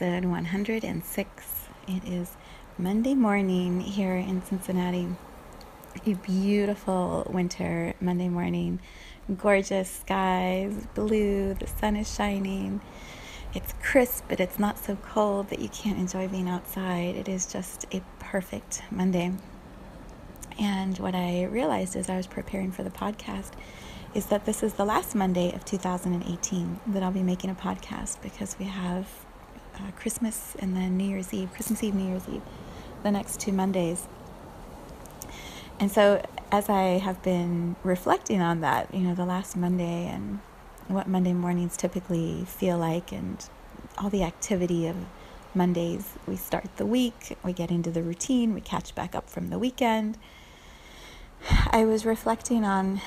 Episode 106. It is Monday morning here in Cincinnati. A beautiful winter Monday morning. Gorgeous skies, blue, the sun is shining. It's crisp, but it's not so cold that you can't enjoy being outside. It is just a perfect Monday. And what I realized as I was preparing for the podcast is that this is the last Monday of 2018 that I'll be making a podcast because we have uh, Christmas and then New Year's Eve, Christmas Eve, New Year's Eve, the next two Mondays. And so, as I have been reflecting on that, you know, the last Monday and what Monday mornings typically feel like, and all the activity of Mondays, we start the week, we get into the routine, we catch back up from the weekend. I was reflecting on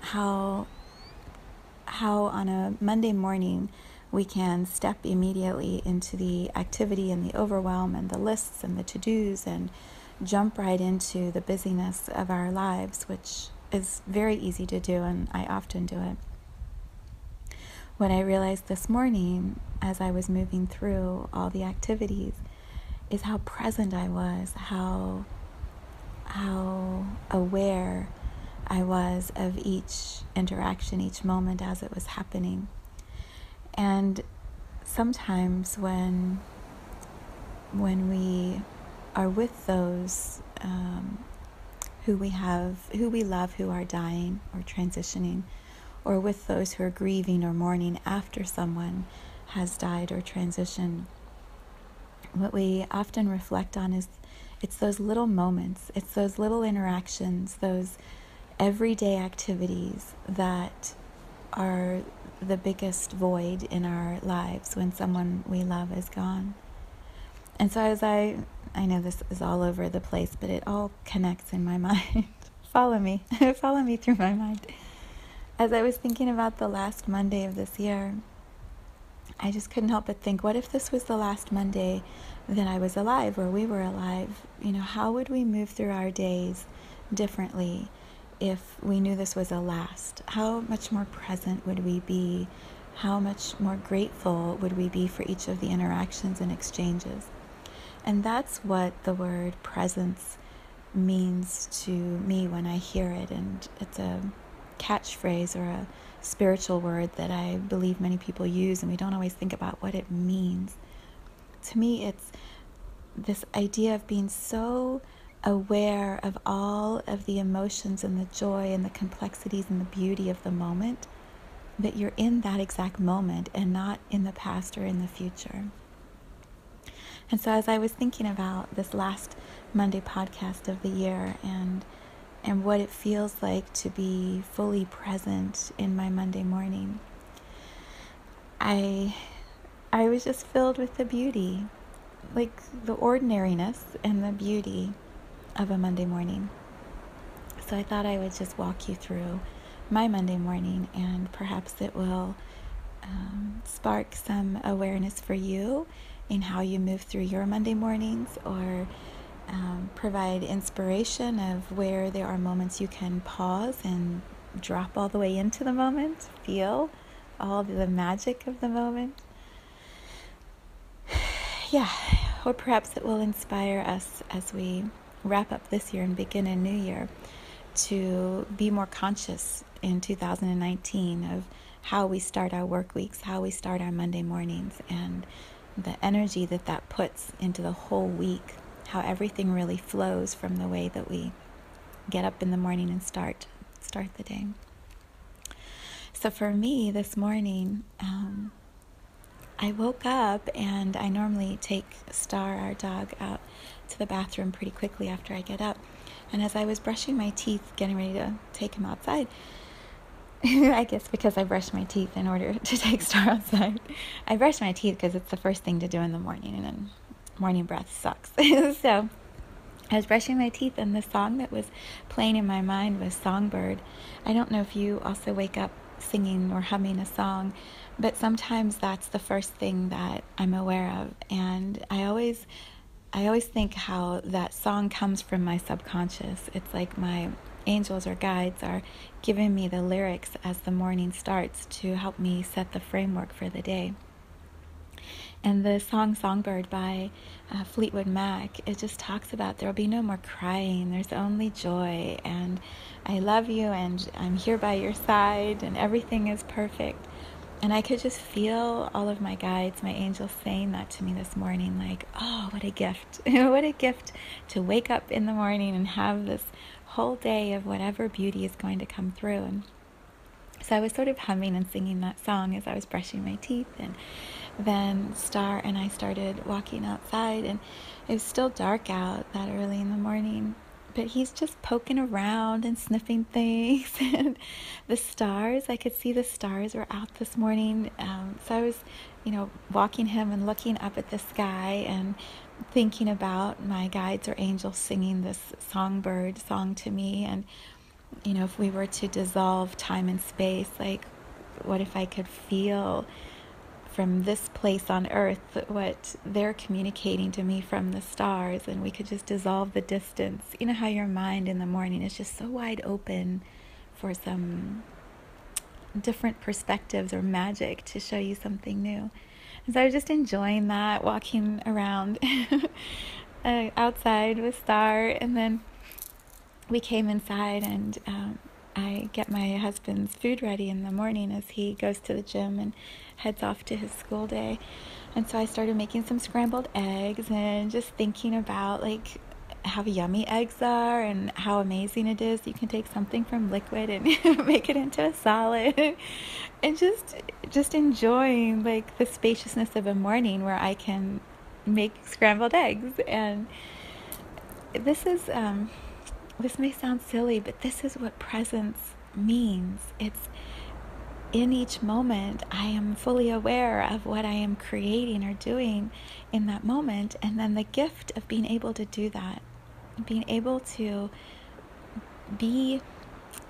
how how on a Monday morning we can step immediately into the activity and the overwhelm and the lists and the to dos and jump right into the busyness of our lives, which is very easy to do, and I often do it. What I realized this morning as I was moving through all the activities is how present I was, how how aware I was of each interaction, each moment as it was happening. And sometimes when when we are with those um, who we have, who we love, who are dying or transitioning, or with those who are grieving or mourning after someone has died or transitioned, what we often reflect on is it's those little moments, it's those little interactions, those everyday activities that are the biggest void in our lives when someone we love is gone. And so as I I know this is all over the place, but it all connects in my mind. Follow me. Follow me through my mind. As I was thinking about the last Monday of this year, I just couldn't help but think, what if this was the last Monday that I was alive or we were alive? You know, how would we move through our days differently? If we knew this was a last? How much more present would we be? How much more grateful would we be for each of the interactions and exchanges? And that's what the word presence means to me when I hear it. And it's a catchphrase or a spiritual word that I believe many people use, and we don't always think about what it means. To me, it's this idea of being so aware of all of the emotions and the joy and the complexities and the beauty of the moment, that you're in that exact moment and not in the past or in the future. And so, as I was thinking about this last Monday podcast of the year and and what it feels like to be fully present in my Monday morning, I I was just filled with the beauty, like the ordinariness and the beauty of a Monday morning. So I thought I would just walk you through my Monday morning and perhaps it will um, spark some awareness for you in how you move through your Monday mornings or um, provide inspiration of where there are moments you can pause and drop all the way into the moment, feel all the magic of the moment. Yeah, or perhaps it will inspire us as we wrap up this year and begin a new year to be more conscious in 2019 of how we start our work weeks, how we start our Monday mornings, and the energy that that puts into the whole week, how everything really flows from the way that we get up in the morning and start start the day. So for me this morning, um, I woke up and I normally take Star, our dog, out to the bathroom pretty quickly after I get up. And as I was brushing my teeth, getting ready to take him outside, I guess because I brushed my teeth in order to take Star outside, I brushed my teeth because it's the first thing to do in the morning, and then morning breath sucks. so I was brushing my teeth, and the song that was playing in my mind was Songbird. I don't know if you also wake up singing or humming a song, but sometimes that's the first thing that I'm aware of. And I always I always think how that song comes from my subconscious. It's like my angels or guides are giving me the lyrics as the morning starts to help me set the framework for the day. And the song Songbird by uh, Fleetwood Mac, it just talks about there'll be no more crying, there's only joy, and I love you, and I'm here by your side, and everything is perfect. And I could just feel all of my guides, my angels saying that to me this morning like, oh, what a gift. what a gift to wake up in the morning and have this whole day of whatever beauty is going to come through. And so I was sort of humming and singing that song as I was brushing my teeth. And then Star and I started walking outside, and it was still dark out that early in the morning but he's just poking around and sniffing things. and the stars, I could see the stars were out this morning. Um, so I was, you know, walking him and looking up at the sky and thinking about my guides or angels singing this songbird song to me. And, you know, if we were to dissolve time and space, like, what if I could feel from this place on earth what they're communicating to me from the stars and we could just dissolve the distance. You know how your mind in the morning is just so wide open for some different perspectives or magic to show you something new. And so i was just enjoying that walking around uh, outside with star and then we came inside and um, I get my husband's food ready in the morning as he goes to the gym and heads off to his school day. And so I started making some scrambled eggs and just thinking about like how yummy eggs are and how amazing it is. You can take something from liquid and make it into a solid and just just enjoying like the spaciousness of a morning where I can make scrambled eggs. And this is um, this may sound silly, but this is what presence means. It's in each moment, I am fully aware of what I am creating or doing in that moment. And then the gift of being able to do that, being able to be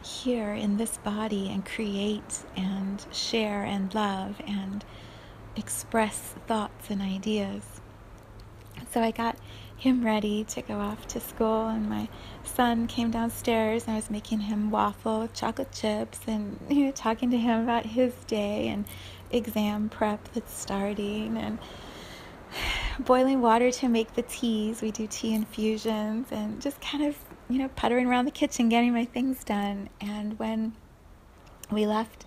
here in this body and create and share and love and express thoughts and ideas. So I got him ready to go off to school and my son came downstairs and I was making him waffle with chocolate chips and you know talking to him about his day and exam prep that's starting and boiling water to make the teas. We do tea infusions and just kind of, you know, puttering around the kitchen getting my things done. And when we left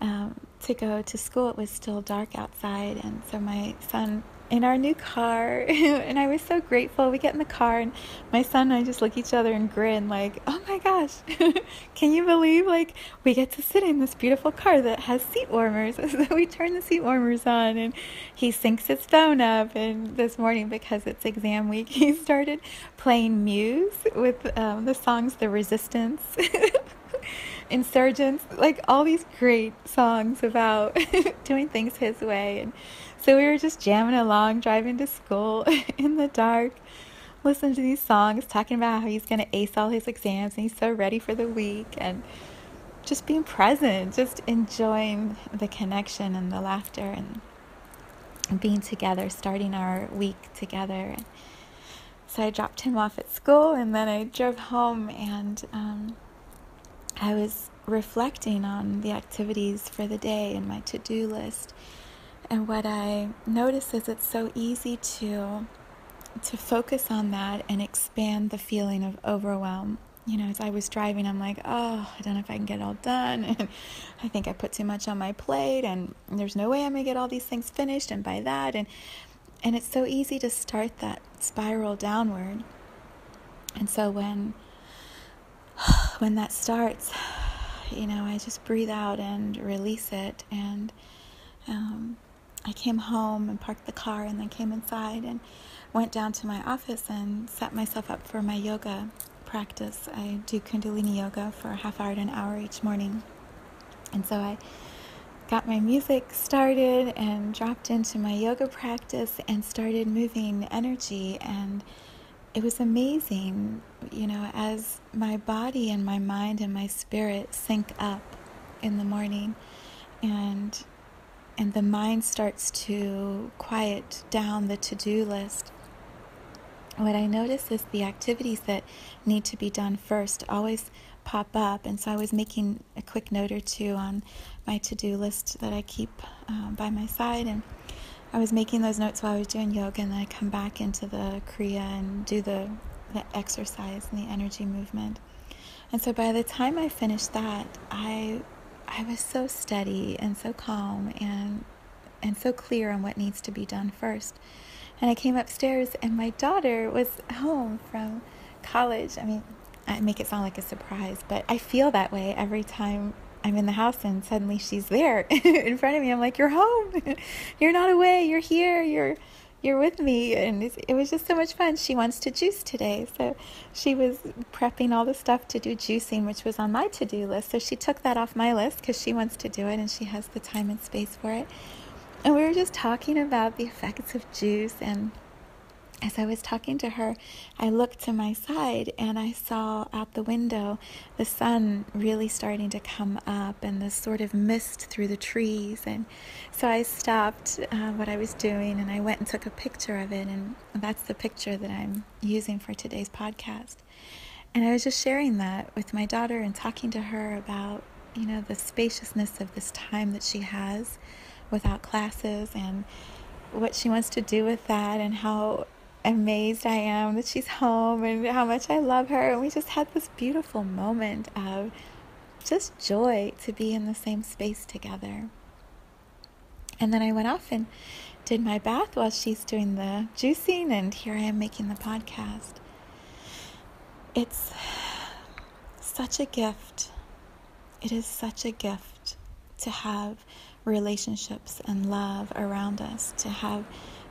um, to go to school, it was still dark outside. And so my son in our new car and I was so grateful. We get in the car and my son and I just look at each other and grin like, "Oh my gosh. Can you believe like we get to sit in this beautiful car that has seat warmers?" so we turn the seat warmers on and he syncs his phone up and this morning because it's exam week, he started playing Muse with um, the songs The Resistance. Insurgents, like all these great songs about doing things his way and so we were just jamming along, driving to school in the dark, listening to these songs, talking about how he's going to ace all his exams and he's so ready for the week, and just being present, just enjoying the connection and the laughter and being together, starting our week together. So I dropped him off at school and then I drove home and um, I was reflecting on the activities for the day and my to do list. And what I notice is it's so easy to to focus on that and expand the feeling of overwhelm. You know, as I was driving, I'm like, oh, I don't know if I can get it all done. And I think I put too much on my plate, and there's no way I'm gonna get all these things finished. And by that, and and it's so easy to start that spiral downward. And so when when that starts, you know, I just breathe out and release it, and um, I came home and parked the car and then came inside and went down to my office and set myself up for my yoga practice. I do Kundalini yoga for a half hour to an hour each morning. And so I got my music started and dropped into my yoga practice and started moving energy and it was amazing, you know, as my body and my mind and my spirit sync up in the morning and and the mind starts to quiet down the to-do list. What I notice is the activities that need to be done first always pop up. And so I was making a quick note or two on my to do list that I keep um, by my side. And I was making those notes while I was doing yoga, and then I come back into the Kriya and do the, the exercise and the energy movement. And so by the time I finished that, I I was so steady and so calm and and so clear on what needs to be done first. And I came upstairs and my daughter was home from college. I mean, I make it sound like a surprise, but I feel that way every time I'm in the house and suddenly she's there in front of me. I'm like, "You're home. you're not away. You're here. You're you're with me." And it was just so much fun. She wants to juice today, so she was prepping all the stuff to do juicing, which was on my to-do list. So she took that off my list because she wants to do it and she has the time and space for it. And we were just talking about the effects of juice and as I was talking to her, I looked to my side and I saw out the window the sun really starting to come up and this sort of mist through the trees. And so I stopped uh, what I was doing and I went and took a picture of it. And that's the picture that I'm using for today's podcast. And I was just sharing that with my daughter and talking to her about, you know, the spaciousness of this time that she has without classes and what she wants to do with that and how amazed I am that she's home and how much I love her. And we just had this beautiful moment of just joy to be in the same space together. And then I went off and did my bath while she's doing the juicing, and here I am making the podcast. It's such a gift. It is such a gift to have relationships and love around us, to have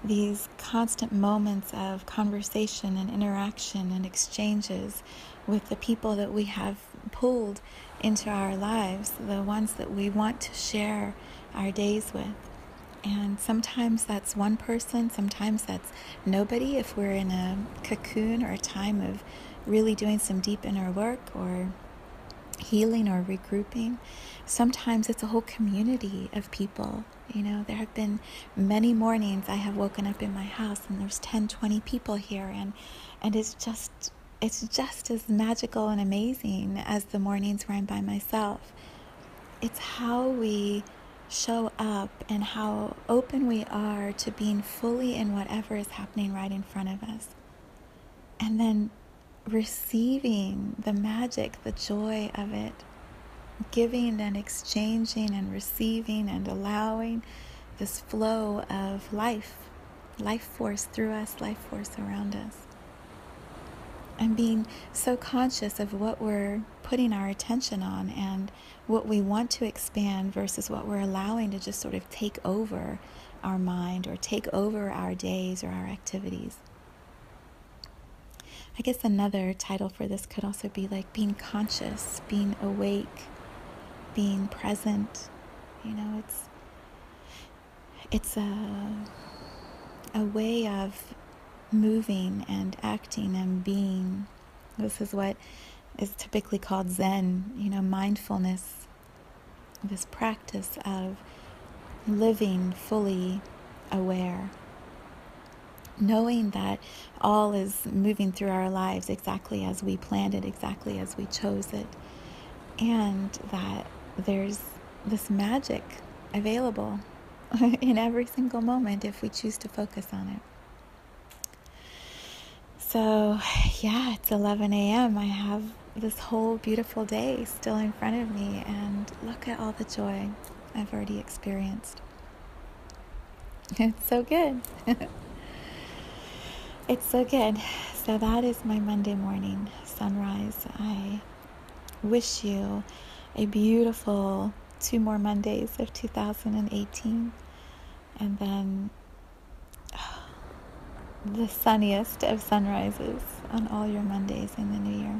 these constant moments of conversation and interaction and exchanges with the people that we have pulled into our lives, the ones that we want to share our days with. And sometimes that's one person, sometimes that's nobody if we're in a cocoon or a time of really doing some deep inner work or healing or regrouping. Sometimes it's a whole community of people. You know, there have been many mornings I have woken up in my house and there's 10, 20 people here and and it's just it's just as magical and amazing as the mornings where I'm by myself. It's how we show up and how open we are to being fully in whatever is happening right in front of us. And then receiving the magic, the joy of it, giving and exchanging and receiving and allowing this flow of life, life force through us, life force around us. And being so conscious of what we're putting our attention on and what we want to expand versus what we're allowing to just sort of take over our mind or take over our days or our activities. I guess another title for this could also be like being conscious, being awake, being present. You know, it's it's a a way of moving and acting and being. This is what is typically called Zen, you know, mindfulness, this practice of living fully aware knowing that all is moving through our lives exactly as we planned it, exactly as we chose it, and that there's this magic available in every single moment if we choose to focus on it. So, yeah, it's 11 a.m. I have this whole beautiful day still in front of me, and look at all the joy I've already experienced. It's so good. It's so good. So that is my Monday morning sunrise. I wish you a beautiful two more Mondays of 2018. And then the sunniest of sunrises on all your Mondays in the new year.